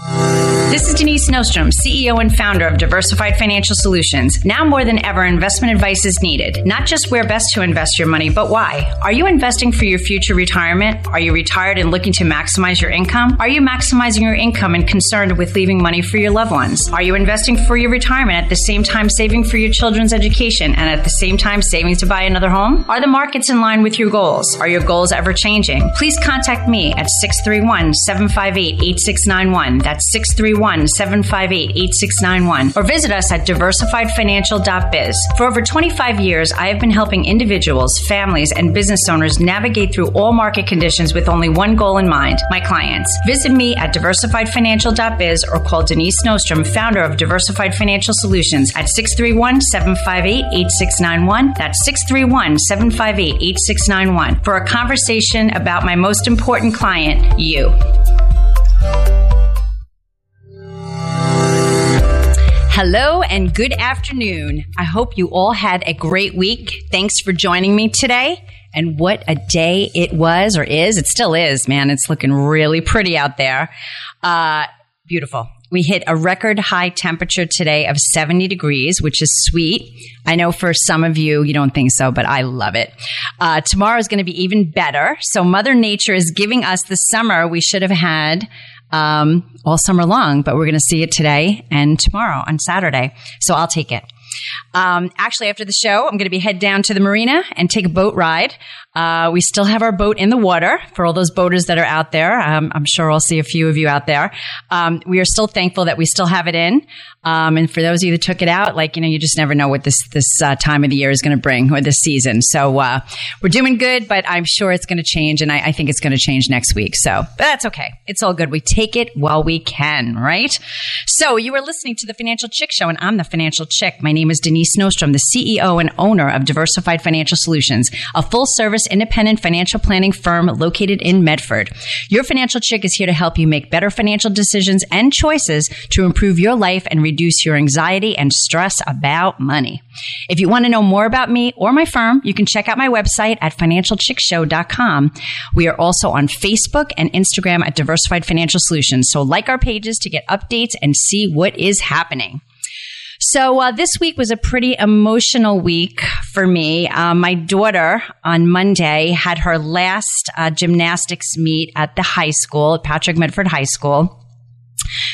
This is Denise Nostrom, CEO and founder of Diversified Financial Solutions. Now more than ever, investment advice is needed. Not just where best to invest your money, but why. Are you investing for your future retirement? Are you retired and looking to maximize your income? Are you maximizing your income and concerned with leaving money for your loved ones? Are you investing for your retirement at the same time saving for your children's education and at the same time saving to buy another home? Are the markets in line with your goals? Are your goals ever changing? Please contact me at 631 758 8691. That's 631 758 8691 or visit us at diversifiedfinancial.biz. For over 25 years, I have been helping individuals, families, and business owners navigate through all market conditions with only one goal in mind my clients. Visit me at diversifiedfinancial.biz or call Denise Nostrom, founder of Diversified Financial Solutions, at 631 758 8691. That's 631 758 8691 for a conversation about my most important client, you. Hello and good afternoon. I hope you all had a great week. Thanks for joining me today. And what a day it was or is. It still is, man. It's looking really pretty out there. Uh, beautiful. We hit a record high temperature today of 70 degrees, which is sweet. I know for some of you, you don't think so, but I love it. Uh, tomorrow is going to be even better. So Mother Nature is giving us the summer we should have had um, all summer long, but we're going to see it today and tomorrow on Saturday. So I'll take it. Um, actually, after the show, I'm going to be head down to the marina and take a boat ride. Uh, we still have our boat in the water for all those boaters that are out there. Um, I'm sure I'll see a few of you out there. Um, we are still thankful that we still have it in. Um, and for those of you that took it out, like, you know, you just never know what this, this uh, time of the year is going to bring or this season. So, uh, we're doing good, but I'm sure it's going to change. And I, I think it's going to change next week. So, but that's okay. It's all good. We take it while we can, right? So you are listening to the Financial Chick Show and I'm the Financial Chick. My name is Denise Nostrom, the CEO and owner of Diversified Financial Solutions, a full service independent financial planning firm located in Medford. Your Financial Chick is here to help you make better financial decisions and choices to improve your life and reduce your anxiety and stress about money. If you want to know more about me or my firm, you can check out my website at financialchickshow.com. We are also on Facebook and Instagram at Diversified Financial Solutions. So like our pages to get updates and see what is happening. So uh, this week was a pretty emotional week for me. Uh, my daughter on Monday had her last uh, gymnastics meet at the high school, at Patchogue-Medford High School.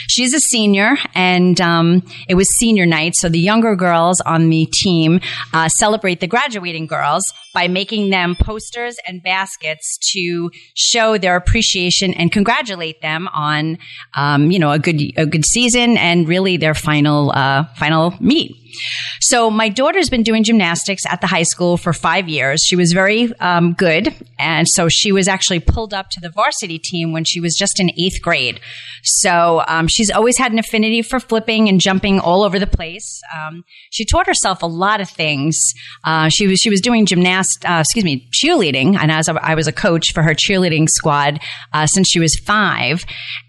She's a senior, and um, it was senior night. So the younger girls on the team uh, celebrate the graduating girls by making them posters and baskets to show their appreciation and congratulate them on, um, you know, a good a good season and really their final uh, final meet. So my daughter's been doing gymnastics at the high school for five years. She was very um, good, and so she was actually pulled up to the varsity team when she was just in eighth grade. So um, she's always had an affinity for flipping and jumping all over the place. Um, she taught herself a lot of things. Uh, she was she was doing gymnast, uh, excuse me, cheerleading, and as I was a coach for her cheerleading squad uh, since she was five.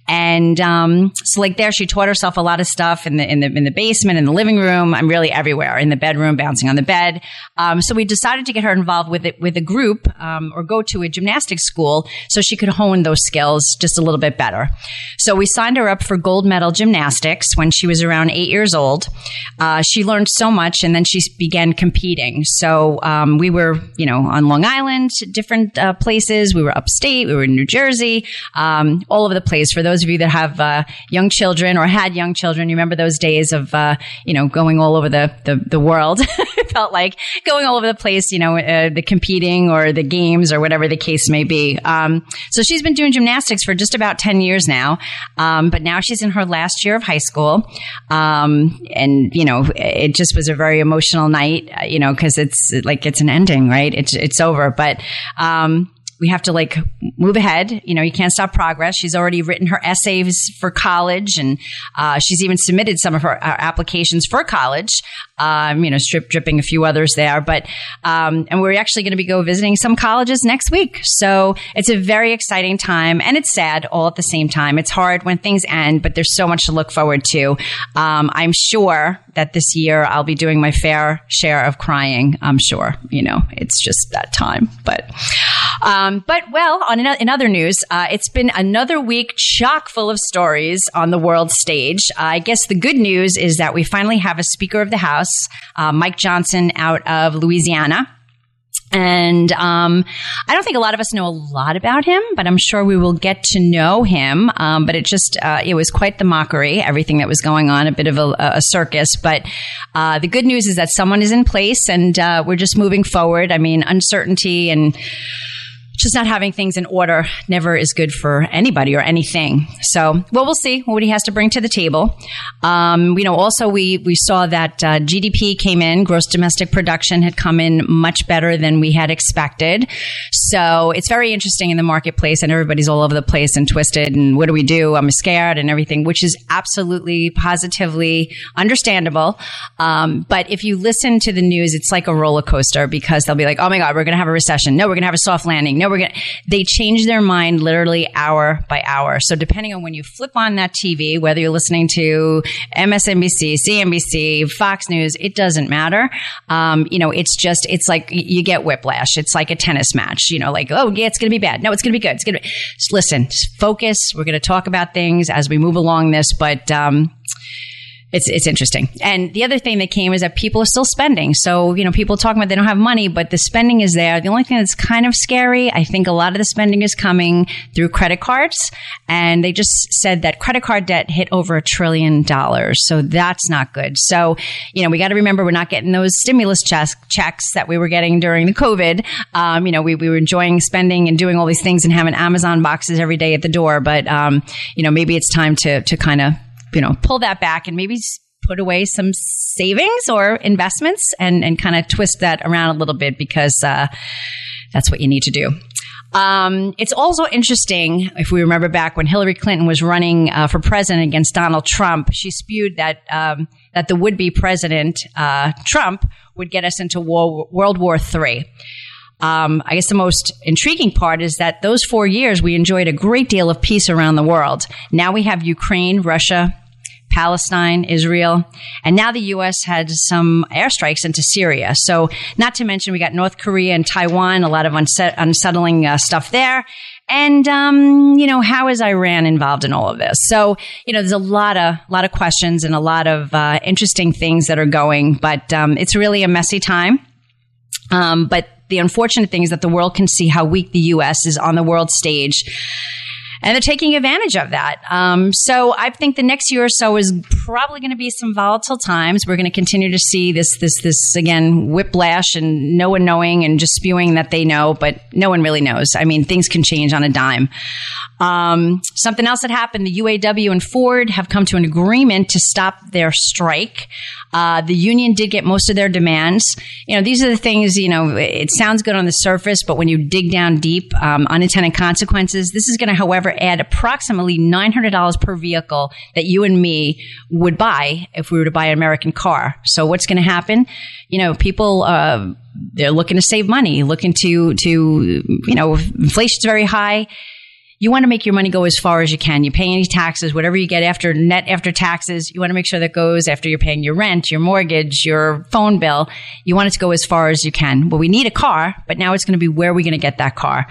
And um, so, like there, she taught herself a lot of stuff in the in the in the basement, in the living room. I'm really everywhere in the bedroom, bouncing on the bed. Um, so we decided to get her involved with it with a group um, or go to a gymnastics school so she could hone those skills just a little bit better. So we signed her up for gold medal gymnastics when she was around eight years old. Uh, she learned so much, and then she began competing. So um, we were, you know, on Long Island, different uh, places. We were upstate. We were in New Jersey, um, all over the place. For those those of you that have uh, young children or had young children, you remember those days of uh, you know going all over the the, the world. it felt like going all over the place. You know, uh, the competing or the games or whatever the case may be. Um, so she's been doing gymnastics for just about ten years now, um, but now she's in her last year of high school, um, and you know it just was a very emotional night. Uh, you know, because it's like it's an ending, right? It's it's over, but. Um, we have to like move ahead. You know, you can't stop progress. She's already written her essays for college, and uh, she's even submitted some of her, her applications for college. Um, you know, strip dripping a few others there, but um, and we're actually going to be go visiting some colleges next week. So it's a very exciting time, and it's sad all at the same time. It's hard when things end, but there's so much to look forward to. Um, I'm sure that this year I'll be doing my fair share of crying. I'm sure. You know, it's just that time, but. Um, but well, on in other news, uh, it's been another week chock full of stories on the world stage. Uh, I guess the good news is that we finally have a Speaker of the House, uh, Mike Johnson, out of Louisiana. And um, I don't think a lot of us know a lot about him, but I'm sure we will get to know him. Um, but it just uh, it was quite the mockery, everything that was going on, a bit of a, a circus. But uh, the good news is that someone is in place, and uh, we're just moving forward. I mean, uncertainty and just not having things in order never is good for anybody or anything. So, well, we'll see what he has to bring to the table. Um, you know, also we we saw that uh, GDP came in, gross domestic production had come in much better than we had expected. So it's very interesting in the marketplace, and everybody's all over the place and twisted. And what do we do? I'm scared and everything, which is absolutely positively understandable. Um, but if you listen to the news, it's like a roller coaster because they'll be like, "Oh my God, we're going to have a recession. No, we're going to have a soft landing. No." We're going to, they change their mind literally hour by hour. So depending on when you flip on that TV, whether you're listening to MSNBC, CNBC, Fox News, it doesn't matter. Um, you know, it's just, it's like you get whiplash. It's like a tennis match, you know, like, oh, yeah, it's going to be bad. No, it's going to be good. It's going to be, listen, focus. We're going to talk about things as we move along this, but, um, it's it's interesting. And the other thing that came is that people are still spending. So you know, people talking about they don't have money, but the spending is there. The only thing that's kind of scary, I think, a lot of the spending is coming through credit cards, and they just said that credit card debt hit over a trillion dollars. So that's not good. So you know, we got to remember we're not getting those stimulus checks checks that we were getting during the COVID. Um, you know, we we were enjoying spending and doing all these things and having Amazon boxes every day at the door, but um, you know, maybe it's time to to kind of you know, pull that back and maybe put away some savings or investments and, and kind of twist that around a little bit because uh, that's what you need to do. Um, it's also interesting if we remember back when Hillary Clinton was running uh, for president against Donald Trump, she spewed that um, that the would-be president uh, Trump would get us into war, World War III. Um, I guess the most intriguing part is that those four years we enjoyed a great deal of peace around the world. Now we have Ukraine, Russia, Palestine, Israel, and now the U.S. had some airstrikes into Syria. So, not to mention, we got North Korea and Taiwan, a lot of unset- unsettling uh, stuff there. And, um, you know, how is Iran involved in all of this? So, you know, there's a lot of, lot of questions and a lot of uh, interesting things that are going, but um, it's really a messy time. Um, but the unfortunate thing is that the world can see how weak the U.S. is on the world stage. And they're taking advantage of that. Um, so I think the next year or so is probably going to be some volatile times. We're going to continue to see this, this, this again, whiplash and no one knowing and just spewing that they know, but no one really knows. I mean, things can change on a dime. Um, something else that happened: the UAW and Ford have come to an agreement to stop their strike. Uh, the union did get most of their demands. You know, these are the things. You know, it sounds good on the surface, but when you dig down deep, um, unintended consequences. This is going to, however, add approximately nine hundred dollars per vehicle that you and me would buy if we were to buy an American car. So, what's going to happen? You know, people. Uh, they're looking to save money, looking to to you know, inflation's very high you want to make your money go as far as you can. You pay any taxes, whatever you get after net after taxes, you want to make sure that goes after you're paying your rent, your mortgage, your phone bill. You want it to go as far as you can. Well, we need a car, but now it's going to be where we're we going to get that car?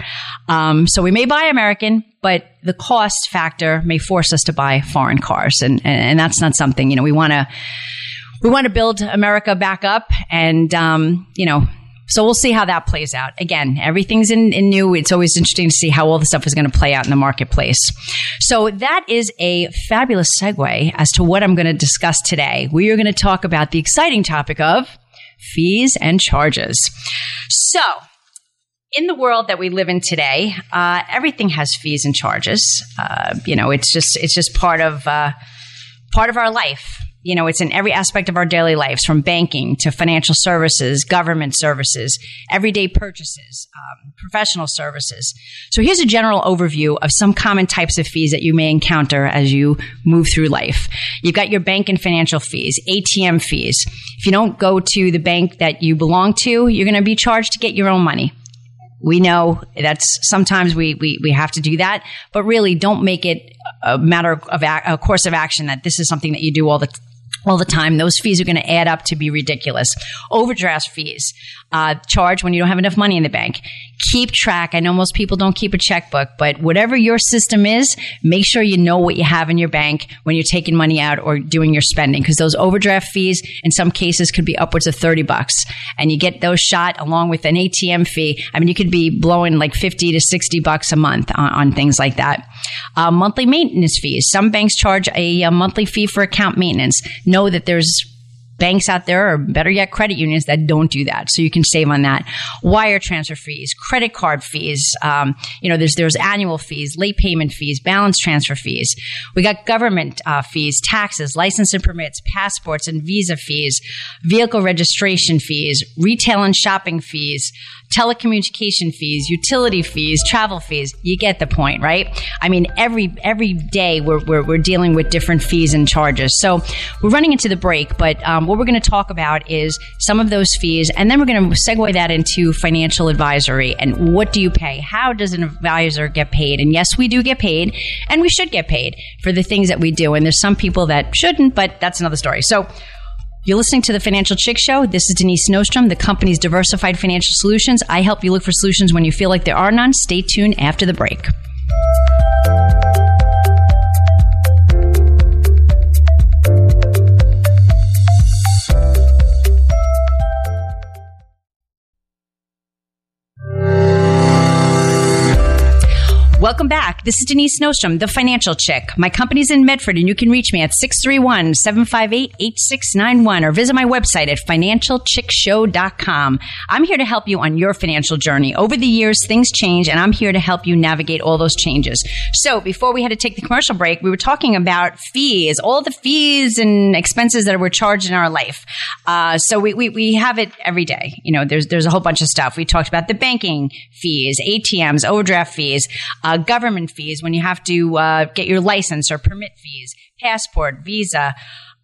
Um, so we may buy American, but the cost factor may force us to buy foreign cars, and and, and that's not something you know we want to we want to build America back up, and um, you know so we'll see how that plays out. Again, everything's in, in, new. It's always interesting to see how all the stuff is going to play out in the marketplace. So that is a fabulous segue as to what I'm going to discuss today. We are going to talk about the exciting topic of fees and charges. So in the world that we live in today, uh, everything has fees and charges. Uh, you know, it's just it's just part of uh, part of our life. You know, it's in every aspect of our daily lives from banking to financial services, government services, everyday purchases, um, professional services. So here's a general overview of some common types of fees that you may encounter as you move through life. You've got your bank and financial fees, ATM fees. If you don't go to the bank that you belong to, you're going to be charged to get your own money. We know that's sometimes we, we, we have to do that, but really don't make it a matter of a, a course of action that this is something that you do all the all the time. Those fees are going to add up to be ridiculous. Overdraft fees, uh, charge when you don't have enough money in the bank. Keep track. I know most people don't keep a checkbook, but whatever your system is, make sure you know what you have in your bank when you're taking money out or doing your spending because those overdraft fees in some cases could be upwards of 30 bucks and you get those shot along with an ATM fee. I mean, you could be blowing like 50 to 60 bucks a month on, on things like that. Uh, monthly maintenance fees. Some banks charge a, a monthly fee for account maintenance. Know that there's banks out there, or better yet, credit unions that don't do that. So you can save on that. Wire transfer fees, credit card fees. Um, you know, there's there's annual fees, late payment fees, balance transfer fees. We got government uh, fees, taxes, license and permits, passports and visa fees, vehicle registration fees, retail and shopping fees telecommunication fees, utility fees, travel fees. You get the point, right? I mean, every every day we're, we're, we're dealing with different fees and charges. So we're running into the break, but um, what we're going to talk about is some of those fees, and then we're going to segue that into financial advisory and what do you pay? How does an advisor get paid? And yes, we do get paid, and we should get paid for the things that we do. And there's some people that shouldn't, but that's another story. So you're listening to the Financial Chick Show. This is Denise Nostrom, the company's diversified financial solutions. I help you look for solutions when you feel like there are none. Stay tuned after the break. Welcome back. This is Denise Nostrom, the financial chick. My company's in Medford, and you can reach me at 631 758 8691 or visit my website at financialchickshow.com. I'm here to help you on your financial journey. Over the years, things change, and I'm here to help you navigate all those changes. So, before we had to take the commercial break, we were talking about fees, all the fees and expenses that were charged in our life. Uh, so, we, we, we have it every day. You know, there's, there's a whole bunch of stuff. We talked about the banking fees, ATMs, overdraft fees. Uh, government fees when you have to uh, get your license or permit fees, passport, visa.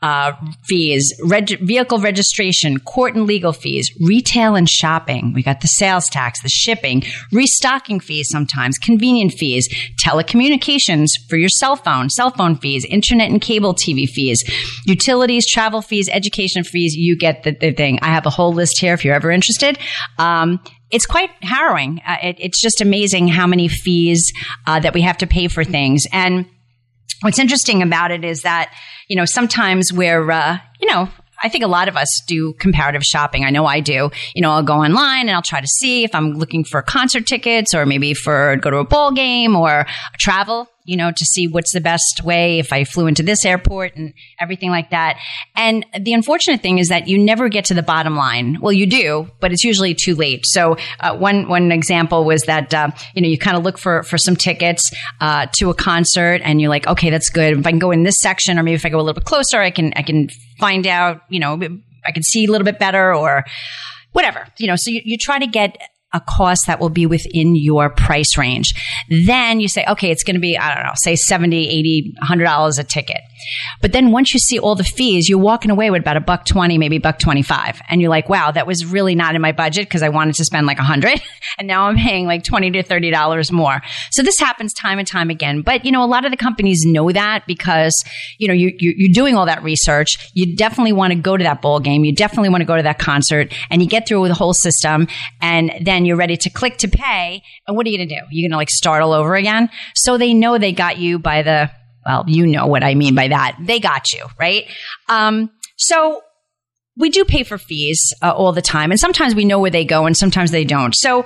Uh, fees, reg- vehicle registration, court and legal fees, retail and shopping. We got the sales tax, the shipping, restocking fees sometimes, convenient fees, telecommunications for your cell phone, cell phone fees, internet and cable TV fees, utilities, travel fees, education fees. You get the, the thing. I have a whole list here if you're ever interested. Um, it's quite harrowing. Uh, it, it's just amazing how many fees uh, that we have to pay for things. And what's interesting about it is that, you know, sometimes we're, uh, you know, I think a lot of us do comparative shopping. I know I do. You know, I'll go online and I'll try to see if I'm looking for concert tickets or maybe for go to a ball game or travel you know, to see what's the best way if I flew into this airport and everything like that. And the unfortunate thing is that you never get to the bottom line. Well, you do, but it's usually too late. So uh, one one example was that uh, you know you kind of look for for some tickets uh, to a concert, and you're like, okay, that's good. If I can go in this section, or maybe if I go a little bit closer, I can I can find out. You know, I can see a little bit better, or whatever. You know, so you, you try to get a cost that will be within your price range. Then you say, okay, it's going to be, I don't know, say 70, 80, $100 a ticket. But then once you see all the fees, you're walking away with about a buck 20, maybe buck 25. And you're like, wow, that was really not in my budget because I wanted to spend like a hundred. And now I'm paying like 20 to $30 more. So this happens time and time again. But, you know, a lot of the companies know that because, you know, you, you, you're doing all that research. You definitely want to go to that bowl game. You definitely want to go to that concert and you get through the whole system. And then you're ready to click to pay. And what are you going to do? You're going to like start all over again. So they know they got you by the well, you know what I mean by that. They got you, right? Um, so we do pay for fees uh, all the time, and sometimes we know where they go, and sometimes they don't. So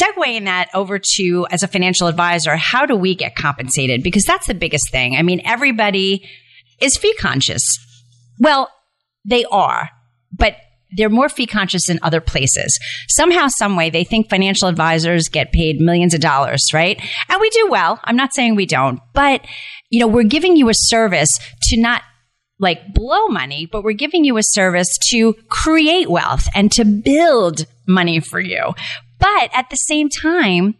segueing that over to as a financial advisor, how do we get compensated? Because that's the biggest thing. I mean, everybody is fee conscious. Well, they are, but they're more fee conscious in other places. Somehow, some way, they think financial advisors get paid millions of dollars, right? And we do well. I'm not saying we don't, but you know, we're giving you a service to not like blow money, but we're giving you a service to create wealth and to build money for you. But at the same time,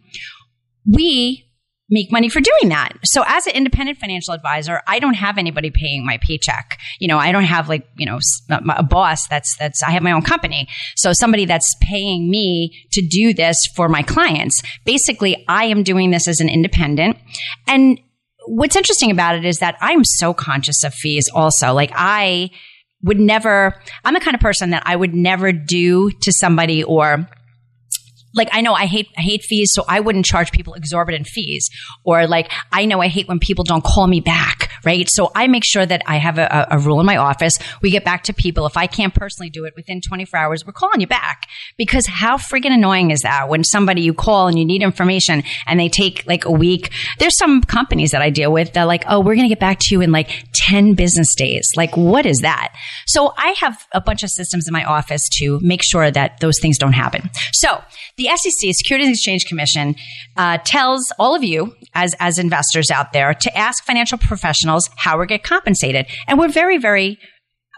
we make money for doing that. So as an independent financial advisor, I don't have anybody paying my paycheck. You know, I don't have like, you know, a boss that's, that's, I have my own company. So somebody that's paying me to do this for my clients. Basically, I am doing this as an independent and what's interesting about it is that I'm so conscious of fees also. Like I would never, I'm the kind of person that I would never do to somebody or like I know I hate I hate fees, so I wouldn't charge people exorbitant fees. Or like I know I hate when people don't call me back, right? So I make sure that I have a, a rule in my office. We get back to people. If I can't personally do it within 24 hours, we're calling you back. Because how freaking annoying is that when somebody you call and you need information and they take like a week? There's some companies that I deal with that like, oh, we're gonna get back to you in like 10 business days. Like, what is that? So I have a bunch of systems in my office to make sure that those things don't happen. So the SEC, Securities and Exchange Commission, uh, tells all of you as, as investors out there to ask financial professionals how we get compensated. And we're very, very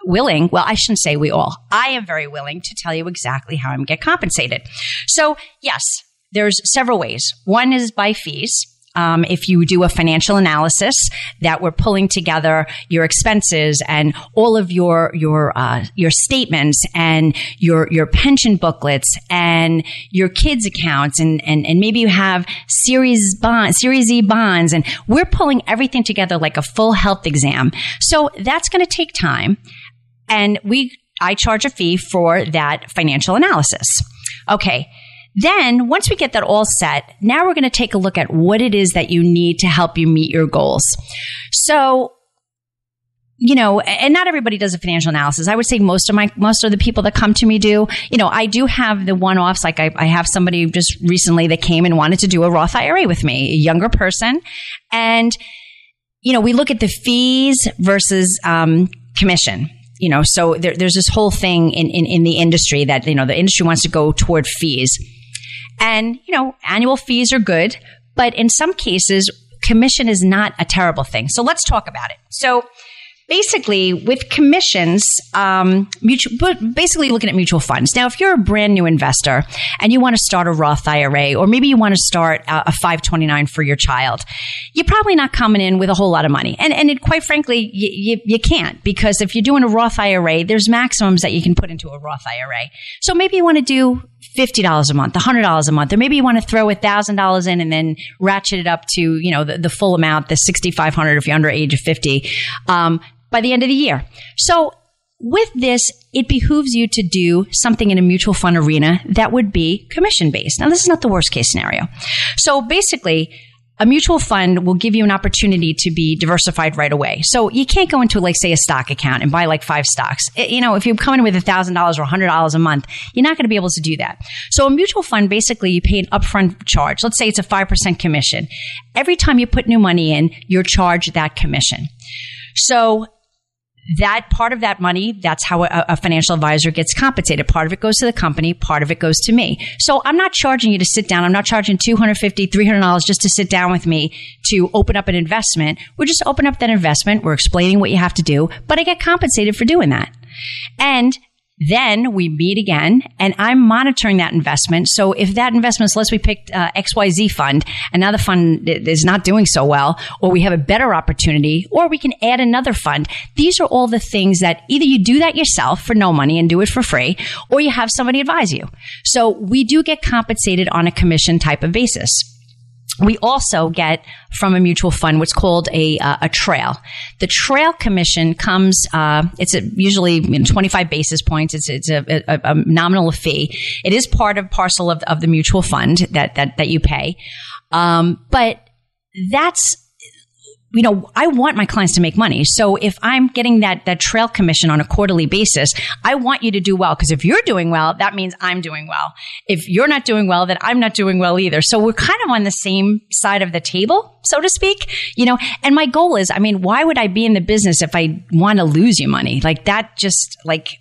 willing. Well, I shouldn't say we all. I am very willing to tell you exactly how I'm get compensated. So yes, there's several ways. One is by fees um, if you do a financial analysis that we're pulling together your expenses and all of your your uh, your statements and your your pension booklets and your kids accounts and and, and maybe you have series bond series E bonds and we're pulling everything together like a full health exam. So that's going to take time and we I charge a fee for that financial analysis. Okay then once we get that all set, now we're going to take a look at what it is that you need to help you meet your goals. So you know, and not everybody does a financial analysis. I would say most of my, most of the people that come to me do, you know, I do have the one offs. Like I, I have somebody just recently that came and wanted to do a Roth IRA with me, a younger person. And, you know, we look at the fees versus, um, commission. You know, so there, there's this whole thing in, in, in the industry that, you know, the industry wants to go toward fees. And, you know, annual fees are good, but in some cases, commission is not a terrible thing. So let's talk about it. So basically, with commissions, um, mutual, basically looking at mutual funds. Now, if you're a brand new investor and you want to start a Roth IRA, or maybe you want to start a, a 529 for your child, you're probably not coming in with a whole lot of money. And, and it, quite frankly, you can't because if you're doing a Roth IRA, there's maximums that you can put into a Roth IRA. So maybe you want to do $50 a month, $100 a month, or maybe you want to throw $1,000 in and then ratchet it up to, you know, the, the full amount, the 6,500 if you're under age of 50, um, by the end of the year. So with this, it behooves you to do something in a mutual fund arena that would be commission based. Now, this is not the worst case scenario. So basically, a mutual fund will give you an opportunity to be diversified right away. So you can't go into like say a stock account and buy like five stocks. It, you know, if you come in with thousand dollars or hundred dollars a month, you're not going to be able to do that. So a mutual fund basically you pay an upfront charge. Let's say it's a five percent commission. Every time you put new money in, you're charged that commission. So that part of that money, that's how a, a, financial advisor gets compensated. Part of it goes to the company, part of it goes to me. So I'm not charging you to sit down. I'm not charging $250, $300 just to sit down with me to open up an investment. We're just open up that investment. We're explaining what you have to do, but I get compensated for doing that. And then we meet again and I'm monitoring that investment. So if that investment, let's we picked uh, XYZ fund and now the fund is not doing so well, or we have a better opportunity, or we can add another fund. These are all the things that either you do that yourself for no money and do it for free, or you have somebody advise you. So we do get compensated on a commission type of basis we also get from a mutual fund what's called a, uh, a trail. The trail commission comes, uh, it's usually you know, 25 basis points. It's, it's a, a, a, nominal fee. It is part of parcel of, of the mutual fund that, that, that you pay. Um, but that's you know, I want my clients to make money. So if I'm getting that, that trail commission on a quarterly basis, I want you to do well. Cause if you're doing well, that means I'm doing well. If you're not doing well, then I'm not doing well either. So we're kind of on the same side of the table, so to speak, you know, and my goal is, I mean, why would I be in the business if I want to lose you money? Like that just like,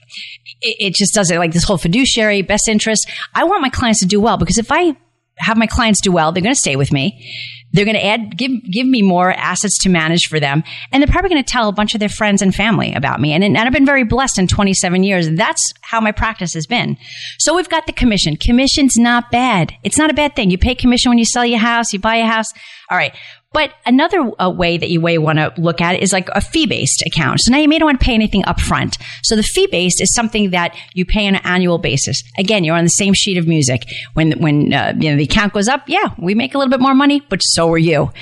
it, it just doesn't like this whole fiduciary best interest. I want my clients to do well because if I have my clients do well. They're going to stay with me. They're going to add, give, give me more assets to manage for them. And they're probably going to tell a bunch of their friends and family about me. And, and I've been very blessed in 27 years. That's how my practice has been. So we've got the commission. Commission's not bad. It's not a bad thing. You pay commission when you sell your house, you buy a house. All right. But another uh, way that you may want to look at it is like a fee based account. So now you may not want to pay anything upfront. So the fee based is something that you pay on an annual basis. Again, you're on the same sheet of music. When when uh, you know the account goes up, yeah, we make a little bit more money, but so are you.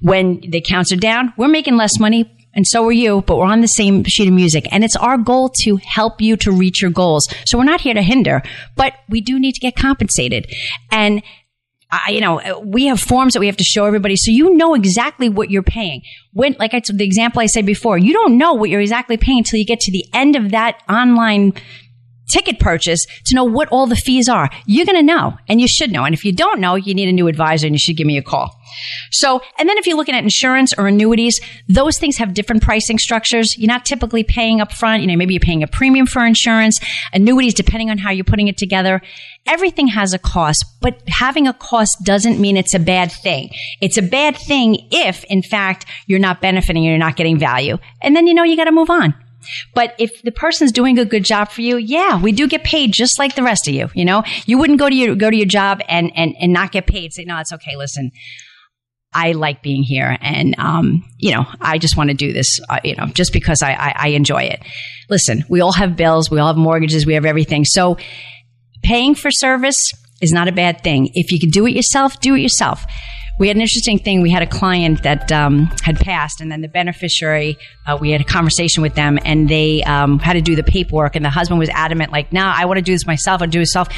When the accounts are down, we're making less money, and so are you, but we're on the same sheet of music. And it's our goal to help you to reach your goals. So we're not here to hinder, but we do need to get compensated. And I, you know, uh, we have forms that we have to show everybody. So you know exactly what you're paying. When, like I, the example I said before, you don't know what you're exactly paying until you get to the end of that online ticket purchase to know what all the fees are. You're going to know and you should know. And if you don't know, you need a new advisor and you should give me a call. So, and then if you're looking at insurance or annuities, those things have different pricing structures. You're not typically paying up front. You know, maybe you're paying a premium for insurance, annuities, depending on how you're putting it together. Everything has a cost, but having a cost doesn't mean it's a bad thing. It's a bad thing if, in fact, you're not benefiting you're not getting value. And then you know you got to move on. But if the person's doing a good job for you, yeah, we do get paid just like the rest of you. You know, you wouldn't go to your go to your job and and and not get paid. Say, no, it's okay. Listen, I like being here, and um, you know, I just want to do this. Uh, you know, just because I, I I enjoy it. Listen, we all have bills, we all have mortgages, we have everything. So paying for service is not a bad thing. If you can do it yourself, do it yourself. We had an interesting thing. We had a client that um, had passed, and then the beneficiary, uh, we had a conversation with them, and they um, had to do the paperwork. And the husband was adamant, like, "No, nah, I want to do this myself. I'll do it myself.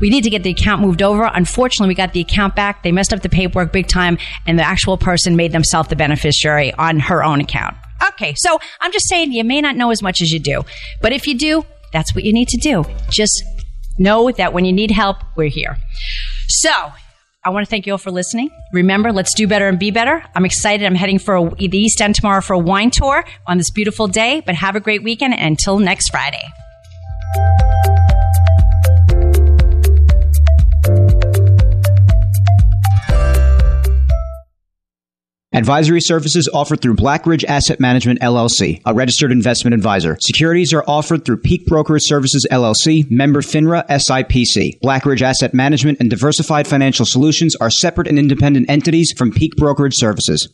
We need to get the account moved over." Unfortunately, we got the account back. They messed up the paperwork big time, and the actual person made themselves the beneficiary on her own account. Okay, so I'm just saying you may not know as much as you do, but if you do, that's what you need to do. Just know that when you need help, we're here. So, I want to thank you all for listening. Remember, let's do better and be better. I'm excited. I'm heading for a, the East End tomorrow for a wine tour on this beautiful day, but have a great weekend until next Friday. Advisory services offered through Blackridge Asset Management LLC, a registered investment advisor. Securities are offered through Peak Brokers Services LLC, member FINRA SIPC. Blackridge Asset Management and Diversified Financial Solutions are separate and independent entities from Peak Brokerage Services.